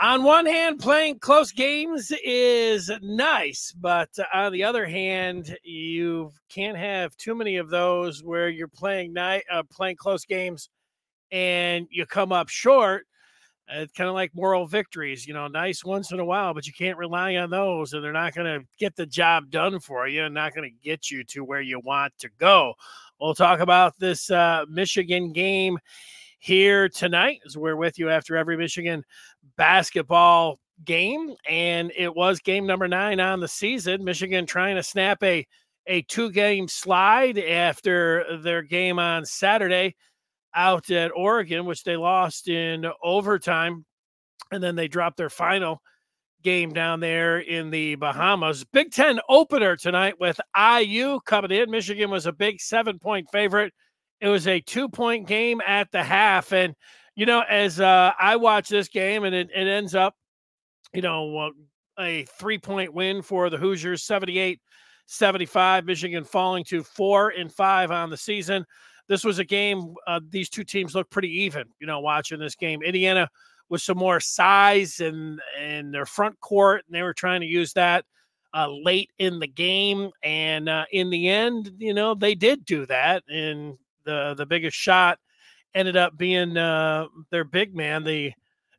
on one hand, playing close games is nice, but on the other hand, you can't have too many of those where you're playing night, uh, playing close games, and you come up short. It's kind of like moral victories, you know, nice once in a while, but you can't rely on those, and they're not going to get the job done for you, and not going to get you to where you want to go. We'll talk about this uh, Michigan game here tonight as we're with you after every Michigan basketball game. And it was game number nine on the season. Michigan trying to snap a, a two game slide after their game on Saturday out at Oregon, which they lost in overtime. And then they dropped their final game down there in the Bahamas. Big Ten opener tonight with IU coming in. Michigan was a big seven point favorite. It was a two point game at the half. And, you know, as uh, I watch this game and it, it ends up, you know, a three point win for the Hoosiers, 78 75, Michigan falling to four and five on the season. This was a game, uh, these two teams look pretty even, you know, watching this game. Indiana with some more size and and their front court, and they were trying to use that uh, late in the game. And uh, in the end, you know, they did do that, and the the biggest shot ended up being uh, their big man, the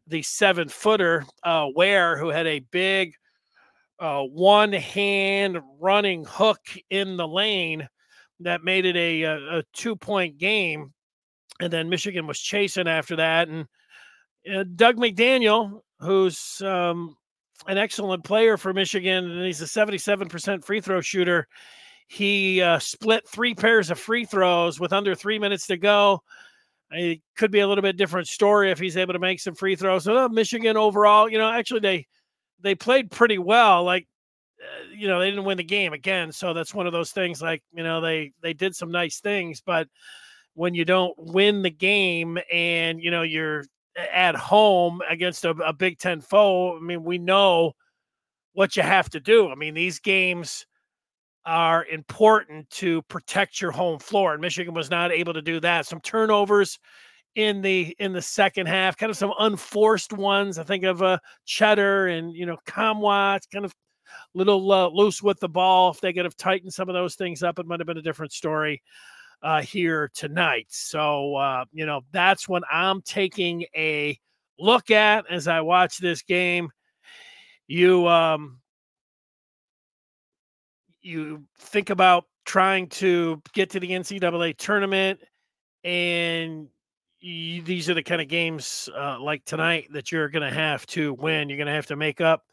the seven footer uh, Ware, who had a big uh, one hand running hook in the lane that made it a, a, a two point game. And then Michigan was chasing after that. And uh, Dug McDaniel, who's um, an excellent player for Michigan, and he's a 77% free throw shooter. He uh, split three pairs of free throws with under three minutes to go. It could be a little bit different story if he's able to make some free throws. So uh, Michigan overall, you know, actually they they played pretty well. Like, uh, you know, they didn't win the game again, so that's one of those things. Like, you know, they they did some nice things, but when you don't win the game and you know you're at home against a, a Big Ten foe, I mean, we know what you have to do. I mean, these games are important to protect your home floor. And Michigan was not able to do that. Some turnovers in the in the second half, kind of some unforced ones. I think of uh, Tschetter and you know. It's kind of little uh, loose with the ball. If they could have tightened some of those things up, it might have been a different story uh, here tonight. So uh, you know that's what I'm taking a look at as I watch this game. You um, you think about trying to get to the NCAA tournament, and you, these are the kind of games uh, like tonight that you're going to have to win. You're going to have to make up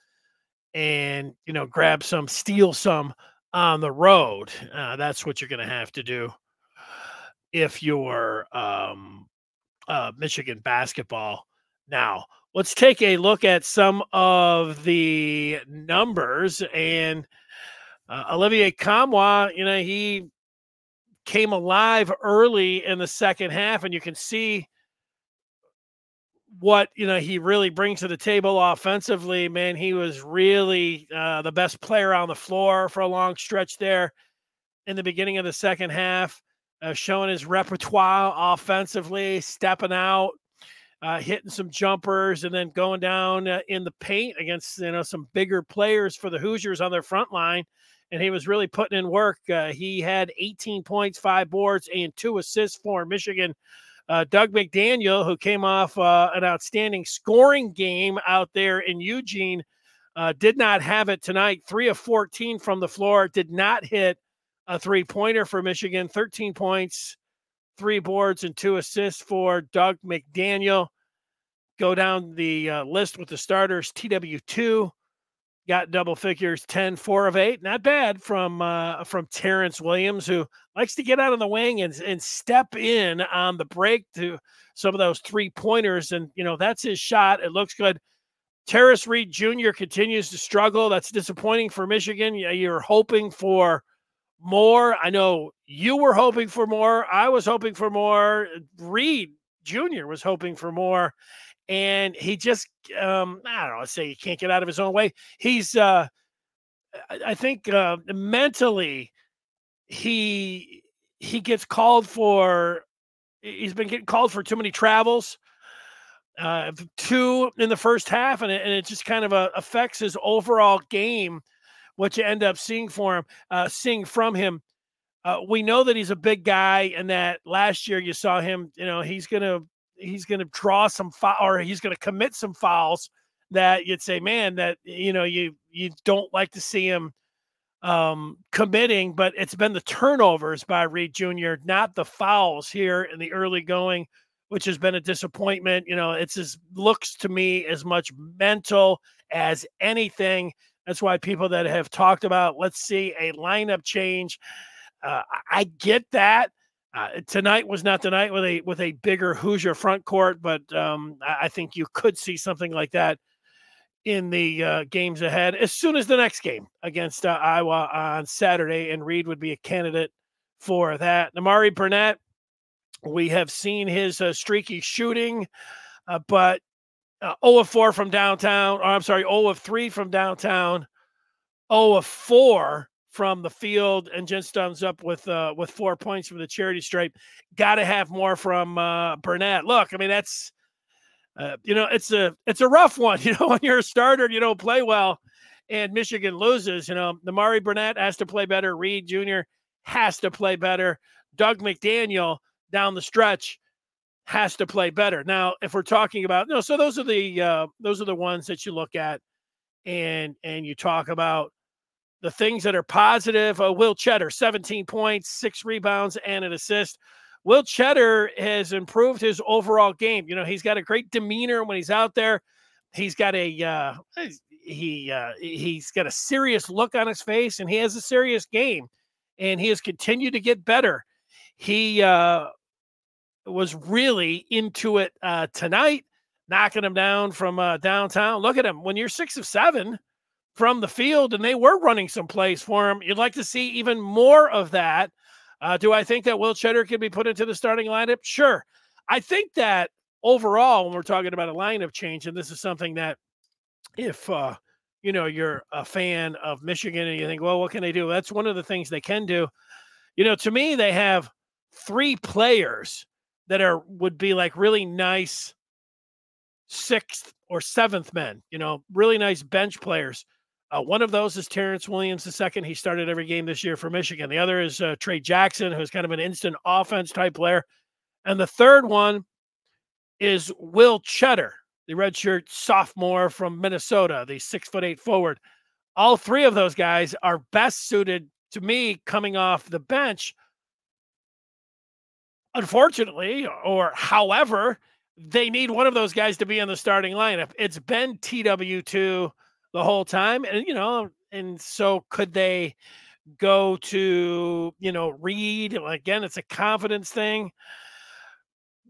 and you know grab some, steal some on the road. Uh, that's what you're going to have to do if you're um, uh, Michigan basketball. Now, let's take a look at some of the numbers and uh, Olivier Nkamhoua, you know, he came alive early in the second half, and you can see what you know he really brings to the table offensively. Man, he was really uh, the best player on the floor for a long stretch there in the beginning of the second half, uh, showing his repertoire offensively, stepping out. Uh, hitting some jumpers and then going down uh, in the paint against you know some bigger players for the Hoosiers on their front line and he was really putting in work. Uh, he had 18 points, five boards, and two assists for Michigan. Uh, Dug McDaniel, who came off uh, an outstanding scoring game out there in Eugene, uh, did not have it tonight. Three of 14 from the floor, did not hit a three pointer for Michigan. 13 points, three boards, and two assists for Dug McDaniel. Go down the uh, list with the starters TW2 got double figures 10 4 of 8 not bad from uh from Terrance Williams who likes to get out of the wing and, and step in on the break to some of those three pointers and you know that's his shot it looks good Tarris Reed Jr. continues to struggle. That's disappointing for Michigan. You're hoping for more. I know you were hoping for more. I was hoping for more. Reed Jr. was hoping for more and he just um, I don't know, let's say he can't get out of his own way. He's uh, I think uh, mentally he he gets called for he's been getting called for too many travels. uh, two in the first half, and it, and it just kind of uh, affects his overall game. What you end up seeing for him, uh, seeing from him. Uh, we know that he's a big guy, and that last year you saw him. You know, he's gonna he's gonna draw some foul, or he's gonna commit some fouls that you'd say, man, that you know you you don't like to see him um, committing, but it's been the turnovers by Reed Jr., not the fouls here in the early going, which has been a disappointment. You know, it's as looks to me as much mental as anything. That's why people that have talked about let's see a lineup change. Uh, I get that. Uh, tonight was not the night with a with a bigger Hoosier front court, but um, I think you could see something like that in the uh, games ahead as soon as the next game against uh, Iowa on Saturday, and Reed would be a candidate for that. Nimari Burnett, we have seen his uh, streaky shooting, uh, but uh, 0 of 4 from downtown, or I'm sorry, 0 of 3 from downtown, 0 of 4 from the field, and Jen thumbs up with uh, with four points from the charity stripe. Got to have more from uh, Burnett. Look, I mean that's uh, you know, it's a it's a rough one. You know, when you're a starter you don't play well, and Michigan loses. You know, Nimari Burnett has to play better. Reed Jr. has to play better. Dug McDaniel down the stretch has to play better. Now, if we're talking about no, so those are the uh, those are the ones that you look at, and and you talk about the things that are positive. Uh, Will Tschetter, 17 points, six rebounds, and an assist. Will Tschetter has improved his overall game. You know, he's got a great demeanor when he's out there. He's got a uh, he uh, he's got a serious look on his face, and he has a serious game, and he has continued to get better. He uh, was really into it uh, tonight, knocking him down from uh, downtown. Look at him when you're six of seven from the field, and they were running some plays for him. You'd like to see even more of that uh, do I think that Will Tschetter can be put into the starting lineup? Sure. I think that overall, when we're talking about a lineup change, and this is something that if uh, you know you're a fan of Michigan and you think, well, what can they do? That's one of the things they can do. You know, to me, they have three players that are would be like really nice sixth or seventh men. You know, really nice bench players. Uh, one of those is Terrance Williams second. He started every game this year for Michigan. The other is uh, Tray Jackson, who's kind of an instant offense type player. And the third one is Will Tschetter, the redshirt sophomore from Minnesota, the six foot eight forward. All three of those guys are best suited to me coming off the bench. Unfortunately, or however, they need one of those guys to be in the starting lineup. It's been TW2 the whole time. And, you know, and so could they go to, you know, read? Again, it's a confidence thing.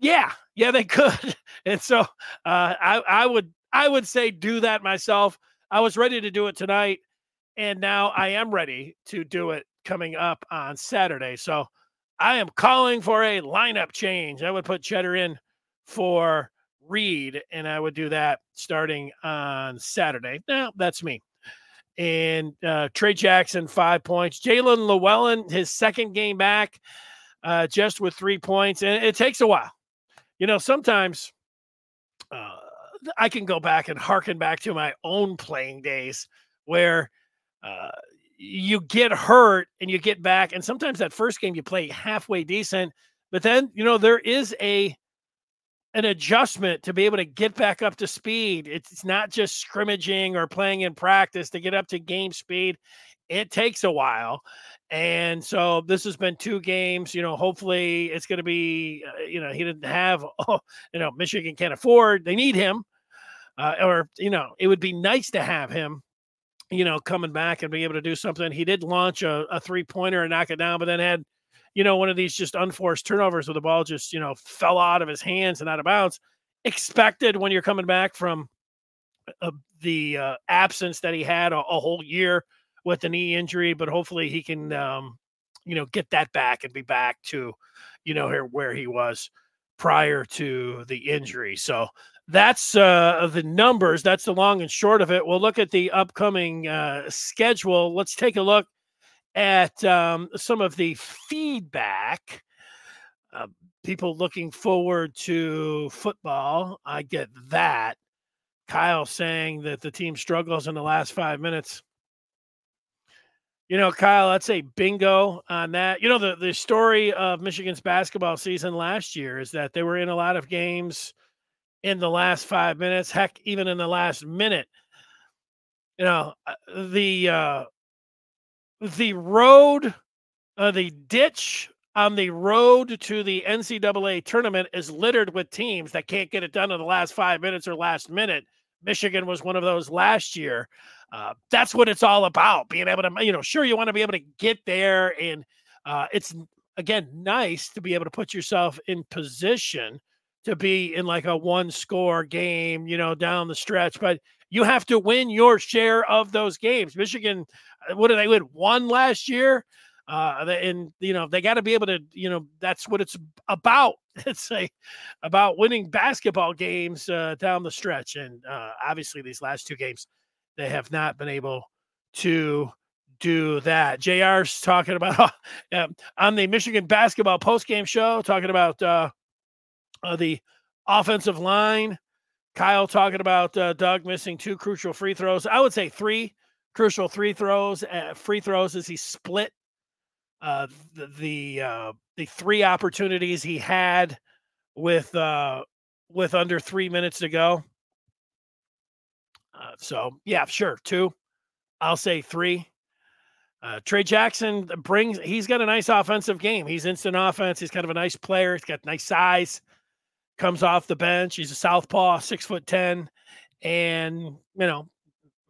Yeah, yeah, they could. And so uh, I, I would I would say do that myself. I was ready to do it tonight, and now I am ready to do it coming up on Saturday. So I am calling for a lineup change. I would put Tschetter in for Reed, and I would do that starting on Saturday. Now, that's me. And uh, Tray Jackson, five points. Jaelin Llewellyn, his second game back, uh, just with three points. And it takes a while. You know, sometimes uh, I can go back and harken back to my own playing days where uh, you get hurt and you get back. And sometimes that first game you play halfway decent. But then, you know, there is a an adjustment to be able to get back up to speed. It's not just scrimmaging or playing in practice to get up to game speed. It takes a while. And so this has been two games. You know, hopefully it's going to be, uh, you know, he didn't have, oh, you know, Michigan can't afford, they need him. Uh, or, you know, it would be nice to have him, you know, coming back and be able to do something. He did launch a, a three pointer and knock it down, but then had you know, one of these just unforced turnovers where the ball just, you know, fell out of his hands and out of bounds. Expected when you're coming back from uh, the uh, absence that he had a, a, whole year with the knee injury, but hopefully he can, um, you know, get that back and be back to, you know, here where he was prior to the injury. So that's uh, the numbers. That's the long and short of it. We'll look at the upcoming uh, schedule. Let's take a look at um, some of the feedback. Uh, people looking forward to football. I get that. Kyle saying that the team struggles in the last five minutes. You know, Kyle, I'd say bingo on that. You know, the, the story of Michigan's basketball season last year is that they were in a lot of games in the last five minutes, heck, even in the last minute. You know, uh, the uh, the road, uh, the ditch on the road to the NCAA tournament is littered with teams that can't get it done in the last five minutes or last minute. Michigan was one of those last year. Uh, that's what it's all about. Being able to, you know, sure you want to be able to get there, and uh, it's again nice to be able to put yourself in position to be in like a one score game, you know, down the stretch. But you have to win your share of those games. Michigan, uh, what did they win? One last year. Uh, and you know they got to be able to, you know, that's what it's about. It's a about winning basketball games uh, down the stretch, and uh, obviously these last two games they have not been able to do that. JR's talking about uh, on the Michigan basketball post-game show, talking about uh, the offensive line. Kyle talking about uh, Dug missing two crucial free throws. I would say three crucial free throws. Uh, free throws as he split uh, the the, uh, the three opportunities he had with uh, with under three minutes to go. Uh, so yeah, sure, two. I'll say three. Uh, Tray Jackson brings. He's got a nice offensive game. He's instant offense. He's kind of a nice player. He's got nice size. Comes off the bench. He's a southpaw, six foot ten, and you know,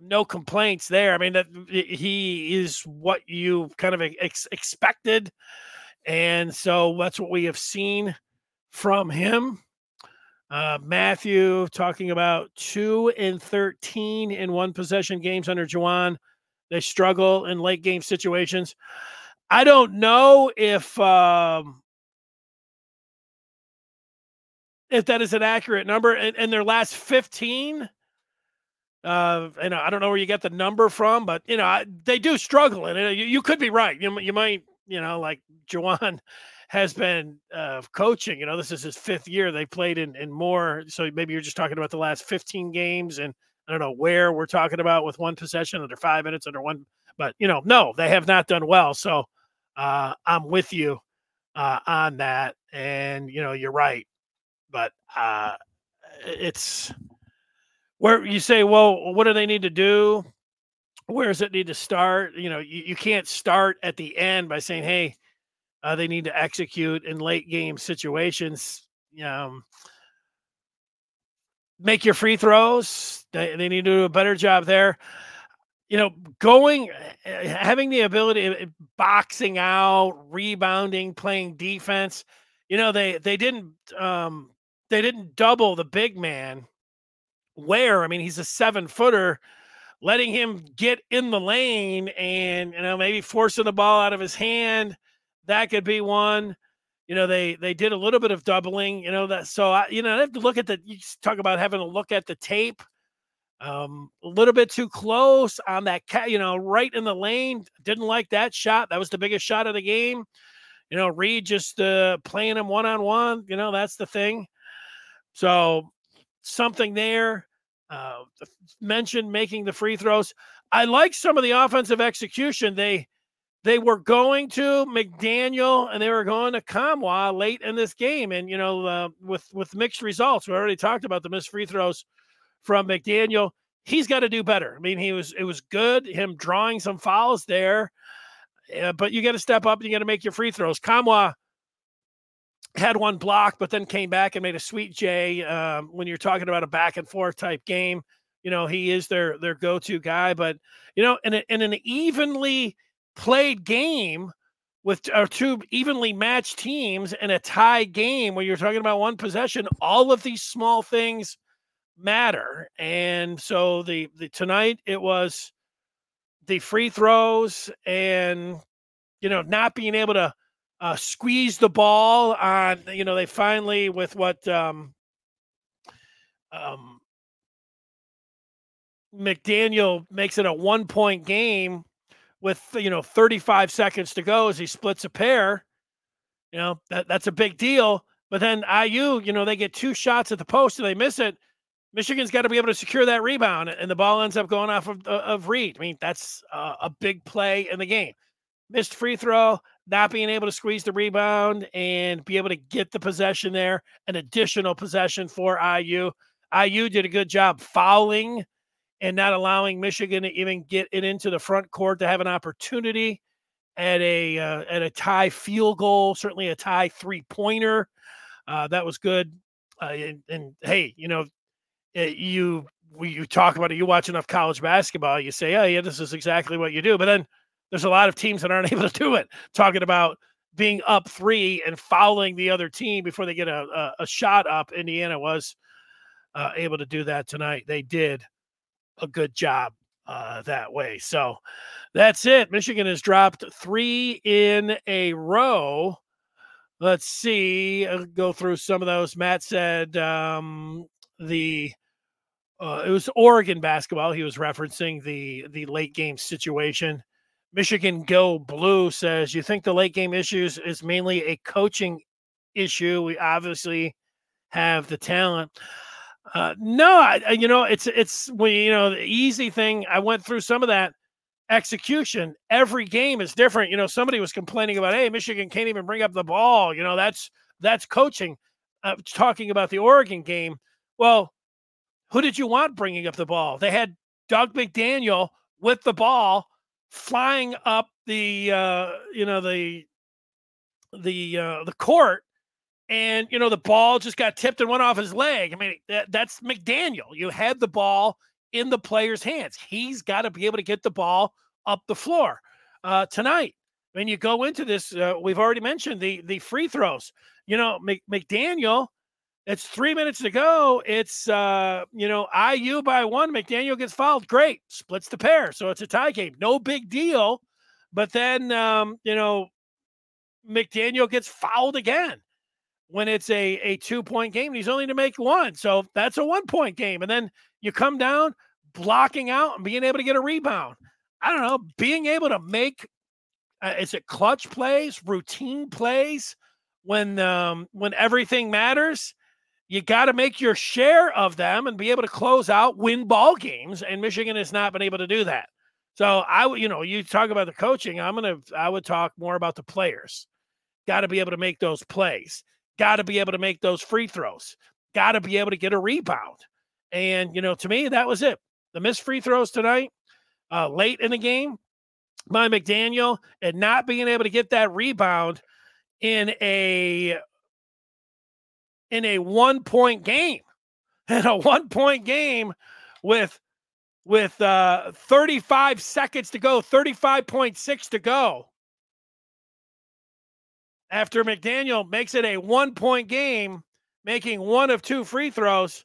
no complaints there. I mean, that he is what you kind of ex- expected, and so that's what we have seen from him. Uh, Matthew talking about two and 13 in one possession games under Juwan. They struggle in late game situations. I don't know if um, if that is an accurate number. In, in their last 15, uh, and I don't know where you get the number from, but you know I, they do struggle, and you, you could be right. You, you might, you know, like Juwan has been uh, coaching. You know, this is his fifth year. They played in, in more. So maybe you're just talking about the last 15 games. And I don't know where we're talking about with one possession under five minutes under one. But, you know, no, they have not done well. So uh, I'm with you uh, on that. And, you know, you're right. But uh, it's where you say, well, what do they need to do? Where does it need to start? You know, you, you can't start at the end by saying, hey, uh, they need to execute in late game situations. Um, make your free throws. They, they need to do a better job there. You know, going, eh, having the ability, eh, boxing out, rebounding, playing defense. You know, they they didn't um, they didn't double the big man. Where I mean, he's a seven footer letting him get in the lane and you know maybe forcing the ball out of his hand that could be one. You know, they they did a little bit of doubling. You know that so I you know I have to look at the. You talk about having to look at the tape. Um, a little bit too close on that cat. You know, right in the lane. Didn't like that shot. That was the biggest shot of the game. You know, Reed just uh, playing him one on one. You know, that's the thing. So something there. Uh, mentioned making the free throws. I like some of the offensive execution. They they were going to McDaniel and they were going to Nkamhoua late in this game, and you know, uh, with with mixed results. We already talked about the missed free throws from McDaniel. He's got to do better. I mean, he was it was good him drawing some fouls there, uh, but you got to step up. and You got to make your free throws. Nkamhoua had one block, but then came back and made a sweet J. Um, when you're talking about a back and forth type game, you know he is their their go to guy. But you know, in, a, in an evenly played game with uh, two evenly matched teams in a tie game where you're talking about one possession, all of these small things matter. And so the, the tonight it was the free throws and you know not being able to uh, squeeze the ball on you know they finally with what um um McDaniel makes it a one point game with you know 35 seconds to go as he splits a pair. You know that that's a big deal. But then IU, you know, they get two shots at the post and they miss it. Michigan's got to be able to secure that rebound, and the ball ends up going off of, uh, of Reed. I mean, that's uh, a big play in the game. Missed free throw, not being able to squeeze the rebound and be able to get the possession there, an additional possession for IU. IU did a good job fouling and not allowing Michigan to even get it into the front court to have an opportunity at a uh, at a tie field goal, certainly a tie three pointer. Uh, that was good. Uh, and, and, hey, you know, eh, you you talk about it. You watch enough college basketball, you say, "Oh, yeah, this is exactly what you do." But then there's a lot of teams that aren't able to do it. Talking about being up three and fouling the other team before they get a, a, a shot up. Indiana was uh, able to do that tonight. They did a good job uh, that way. So that's it. Michigan has dropped three in a row. Let's see. I'll go through some of those. Matt said um, the uh, it was Oregon basketball. He was referencing the the late game situation. Michigan Go Blue says, "You think the late game issues is mainly a coaching issue? We obviously have the talent." Uh, no, I, you know, it's it's when you know the easy thing. I went through some of that execution. Every game is different. You know, somebody was complaining about, hey, Michigan can't even bring up the ball. You know, that's that's coaching. Uh, talking about the Oregon game. Well, who did you want bringing up the ball? They had Dug McDaniel with the ball flying up the uh, you know the the uh, the court and you know the ball just got tipped and went off his leg. I mean, that, that's McDaniel. You had the ball in the player's hands. He's got to be able to get the ball up the floor uh, tonight. When you go into this, uh, we've already mentioned the the free throws. You know, Mc, McDaniel. It's three minutes to go. It's uh, you know IU by one. McDaniel gets fouled. Great, splits the pair, so it's a tie game. No big deal. But then um, you know McDaniel gets fouled again when it's a, a two point game. he's only to make one. So that's a one point game. And then you come down blocking out and being able to get a rebound. I don't know, being able to make uh, is it clutch plays, routine plays when um when everything matters. You got to make your share of them and be able to close out, win ball games. And Michigan has not been able to do that. So I, you know, you talk about the coaching. I'm gonna, I would talk more about the players. Got to be able to make those plays got to be able to make those free throws, got to be able to get a rebound. And, you know, to me, that was it. The missed free throws tonight, uh, late in the game by McDaniel, and not being able to get that rebound in a in a one point game in a one point game with with uh 35 seconds to go 35.6 to go after McDaniel makes it a one point game, making one of two free throws.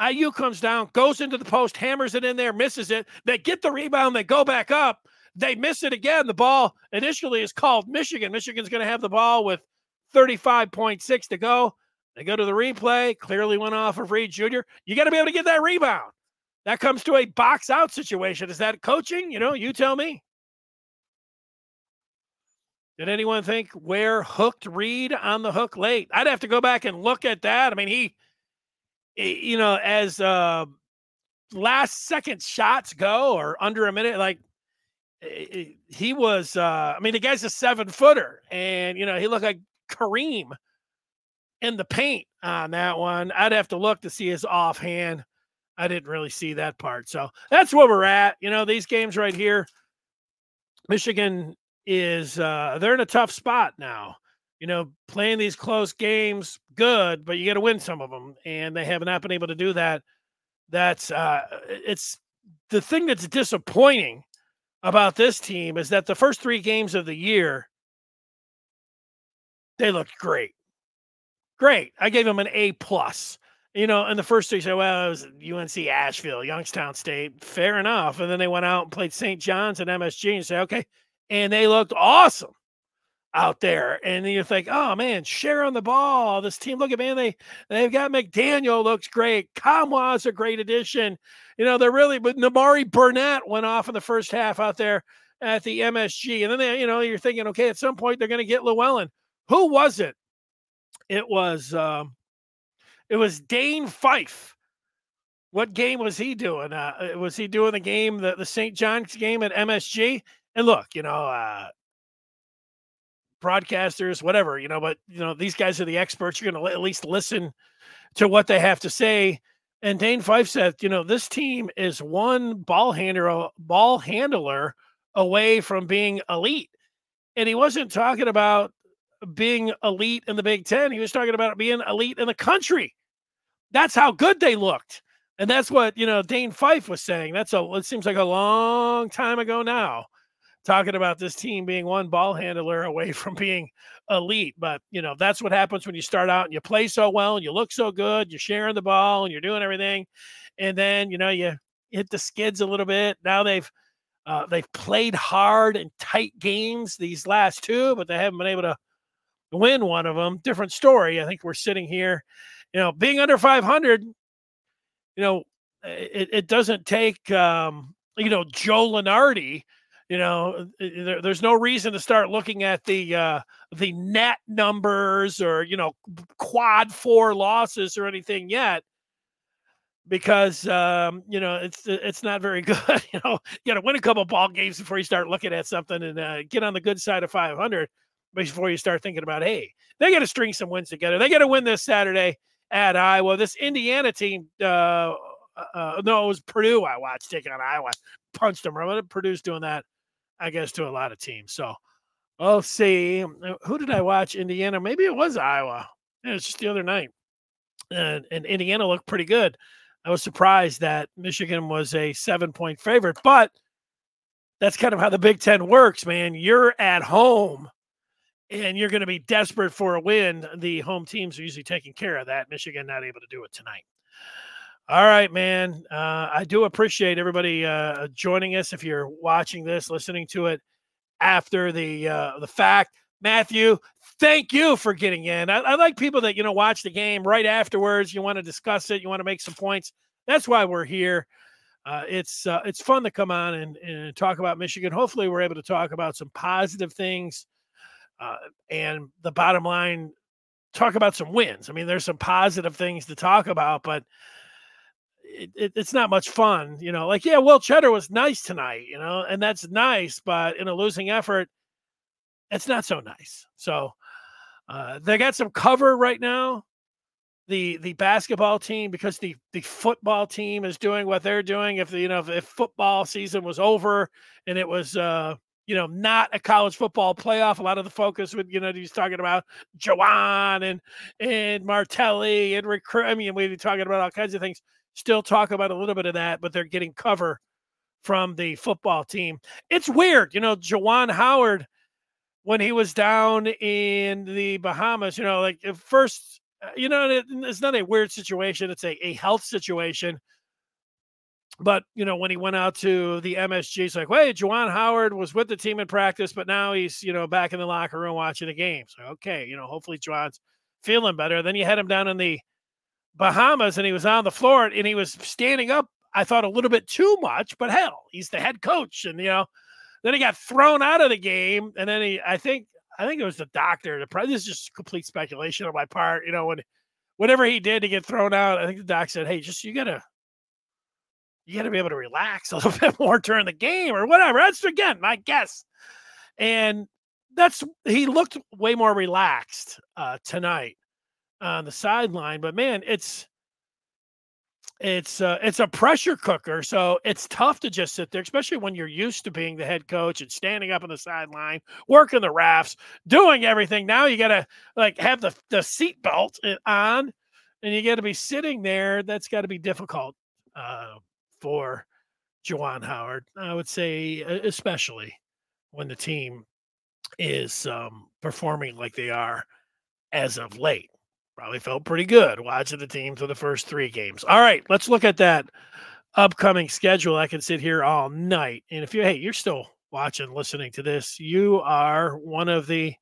IU comes down, goes into the post, hammers it in there, misses it. They get the rebound, they go back up, they miss it again. The ball initially is called Michigan. Michigan's going to have the ball with 35.6 to go. They go to the replay, clearly went off of Reed Jr. You got to be able to get that rebound. That comes to a box out situation. Is that coaching? You know, you tell me. Did anyone think Ware hooked Reed on the hook late? I'd have to go back and look at that. I mean, he, you know, as uh, last second shots go or under a minute, like he was, uh, I mean, the guy's a seven footer and, you know, he looked like Kareem in the paint on that one. I'd have to look to see his offhand. I didn't really see that part. So that's where we're at. You know, these games right here, Michigan is uh, they're in a tough spot now. You know, playing these close games, good, but you got to win some of them, and they have not been able to do that. That's uh, it's the thing that's disappointing about this team is that the first three games of the year they looked great, great. I gave them an A plus. You know, and the first three said, well, it was UNC Asheville, Youngstown State. Fair enough. And then they went out and played St. John's and MSG and say, okay, and they looked awesome out there. And you think, oh man, share on the ball. This team, look at man, they they've got McDaniel looks great. Nkamhoua a great addition. You know, they're really but Nimari Burnett went off in the first half out there at the MSG. And then they, you know, you're thinking, okay, at some point they're gonna get Llewellyn. Who was it It was um, it was Dane Fife. What game was he doing? Uh, uh was he doing the game, the, the St. John's game at MSG? And look, you know, uh, broadcasters, whatever, you know, but you know, these guys are the experts. You're going to at least listen to what they have to say. And Dane Fife said, you know, this team is one ball handler, ball handler away from being elite. And he wasn't talking about being elite in the Big Ten. He was talking about being elite in the country. That's how good they looked. And that's what, you know, Dane Fife was saying. That's a, it seems like a long time ago now, talking about this team being one ball handler away from being elite. But, you know, that's what happens when you start out and you play so well and you look so good, you're sharing the ball and you're doing everything. And then, you know, you hit the skids a little bit. Now they've, uh, they've played hard and tight games these last two, but they haven't been able to win one of them. Different story. I think we're sitting here, you know, being under 500. You know, it, it doesn't take, um, you know, Joe Lunardi. You know, there, there's no reason to start looking at the uh, the net numbers or you know quad four losses or anything yet because um, you know it's it's not very good. you know, you got to win a couple ball games before you start looking at something and uh, get on the good side of 500 before you start thinking about hey, they got to string some wins together. They got to win this Saturday at Iowa. This Indiana team, uh, uh, uh, no, it was Purdue. I watched take on Iowa, punched them. Remember Purdue's doing that, I guess, to a lot of teams. So we'll see. Who did I watch? Indiana? Maybe it was Iowa. It was just the other night, and, and Indiana looked pretty good. I was surprised that Michigan was a seven point favorite, but that's kind of how the Big Ten works, man. You're at home and you're going to be desperate for a win. The home teams are usually taking care of that. Michigan not able to do it tonight. All right, man. Uh, I do appreciate everybody uh, joining us. If you're watching this, listening to it after the uh, the fact, Matthew, thank you for getting in. I, I, like people that you know watch the game right afterwards. You want to discuss it. You want to make some points. That's why we're here. Uh, it's uh, it's fun to come on and, and talk about Michigan. Hopefully, we're able to talk about some positive things. Uh, and the bottom line, talk about some wins. I mean, there's some positive things to talk about, but it, it, it's not much fun. You know, like yeah, Will Tschetter was nice tonight. You know, and that's nice, but in a losing effort it's not so nice. So uh, they got some cover right now. The the basketball team because the the football team is doing what they're doing. If the, you know if, if football season was over and it was uh you know not a college football playoff, a lot of the focus would you know he's talking about Juwan and and Martelli and recruit. I mean we'd be talking about all kinds of things. Still talk about a little bit of that, but they're getting cover from the football team. It's weird, you know. Juwan Howard when he was down in the Bahamas, you know, like first, uh, you know, it's not a weird situation. It's a, a health situation. But, you know, when he went out to the MSG, it's like, wait, Juwan Howard was with the team in practice, but now he's, you know, back in the locker room watching the game. So, okay, you know, hopefully Juwan's feeling better. Then you had him down in the Bahamas and he was on the floor and he was standing up, I thought a little bit too much, but hell, he's the head coach. And, you know, then he got thrown out of the game, and then he, I think, I think it was the doctor. The this is just complete speculation on my part. You know, when whatever he did to get thrown out, I think the doc said, "Hey, just you gotta, you gotta be able to relax a little bit more during the game or whatever." That's again my guess, and that's he looked way more relaxed uh, tonight on the sideline. But man, it's it's uh, it's a pressure cooker, so it's tough to just sit there, especially when you're used to being the head coach and standing up on the sideline, working the rafts, doing everything. Now you got to like have the the seat belt uh, on, and you got to be sitting there. That's got to be difficult uh, for Juwan Howard. I would say, especially when the team is um, performing like they are as of late probably felt pretty good watching the team for the first three games. All right, let's look at that upcoming schedule. I can sit here all night. And if you, hey, you're still watching, listening to this, you are one of the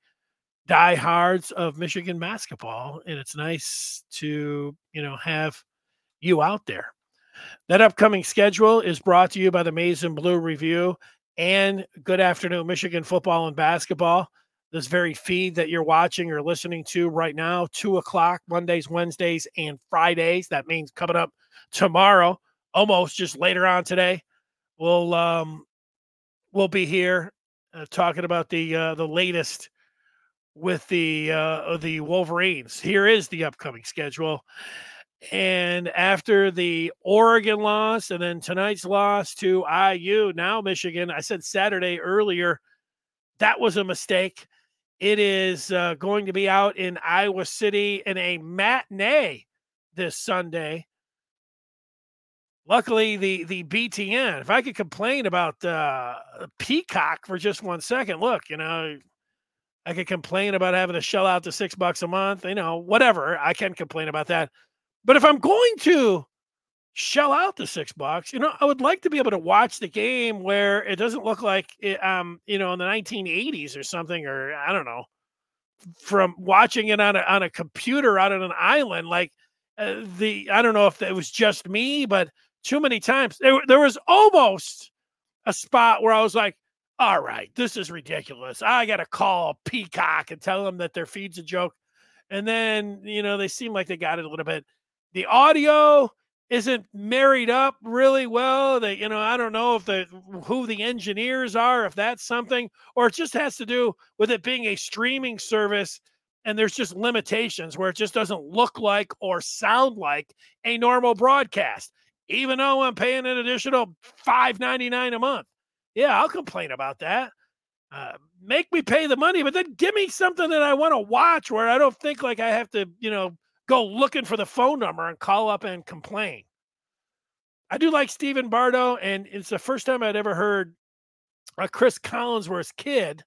diehards of Michigan basketball. And it's nice to, you know, have you out there. That upcoming schedule is brought to you by the Maize and Blue Review and Good Afternoon Michigan Football and Basketball. this very feed that you're watching or listening to right now, two o'clock, Mondays, Wednesdays, and Fridays. That means coming up tomorrow, almost just later on today. We'll um we'll be here uh, talking about the uh, the latest with the uh, the Wolverines. Here is the upcoming schedule. And after the Oregon loss and then tonight's loss to IU, now Michigan, I said Saturday earlier, that was a mistake. It is uh, going to be out in Iowa City in a matinee this Sunday. Luckily, the the BTN. If I could complain about uh, Peacock for just one second, look, you know, I could complain about having to shell out the six bucks a month. You know, whatever. I can complain about that. But if I'm going to shell out the six bucks, you know, I would like to be able to watch the game where it doesn't look like it, um, you know, in the 1980s or something, or I don't know, from watching it on a on a computer out on an island. Like uh, the, I don't know if it was just me, but too many times there there was almost a spot where I was like, all right, this is ridiculous. I got to call Peacock and tell them that their feed's a joke. And then, you know, they seem like they got it a little bit the audio isn't married up really well. They, you know, I don't know if the who the engineers are, if that's something, or it just has to do with it being a streaming service and there's just limitations where it just doesn't look like or sound like a normal broadcast, even though I'm paying an additional five ninety nine a month. Yeah, I'll complain about that. Uh, make me pay the money, but then give me something that I want to watch where I don't think like I have to, you know, go looking for the phone number and call up and complain. I do like Stephen Bardo, and it's the first time I'd ever heard a Chris Collinsworth kid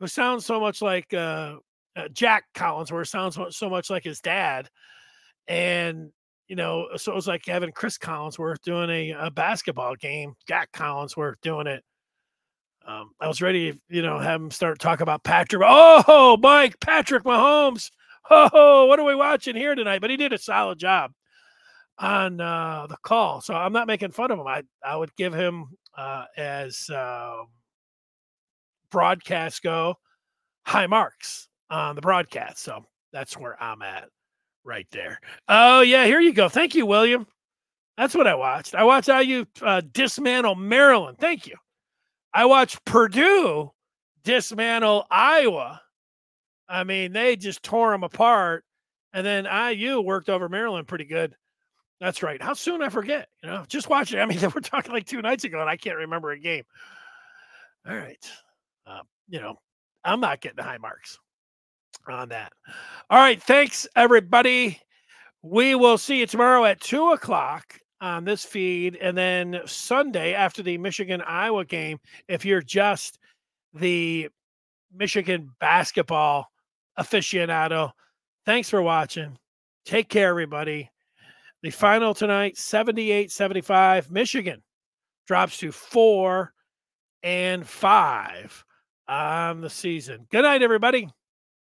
who sounds so much like uh, uh, Jack Collinsworth, sounds so much like his dad. And, you know, so it was like having Chris Collinsworth doing a, a basketball game, Jack Collinsworth doing it. Um, I was ready you know, have him start talking about Patrick. Oh, Mike, Patrick Mahomes oh, what are we watching here tonight? But he did a solid job on uh, the call. So I'm not making fun of him. I, I would give him, uh, as uh, broadcasts go, high marks on the broadcast. So that's where I'm at right there. Oh, yeah, here you go. Thank you, William. That's what I watched. I watched IU uh, dismantle Maryland. Thank you. I watched Purdue dismantle Iowa. I mean, they just tore them apart. And then IU worked over Maryland pretty good. That's right. How soon I forget? You know, just watching. I mean, we're talking like two nights ago, and I can't remember a game. All right. Uh, you know, I'm not getting high marks on that. All right. Thanks, everybody. We will see you tomorrow at two o'clock on this feed. And then Sunday after the Michigan Iowa game, if you're just the Michigan basketball aficionado. Thanks for watching. Take care, everybody. The final tonight 78 75. Michigan drops to four and five on the season. Good night, everybody.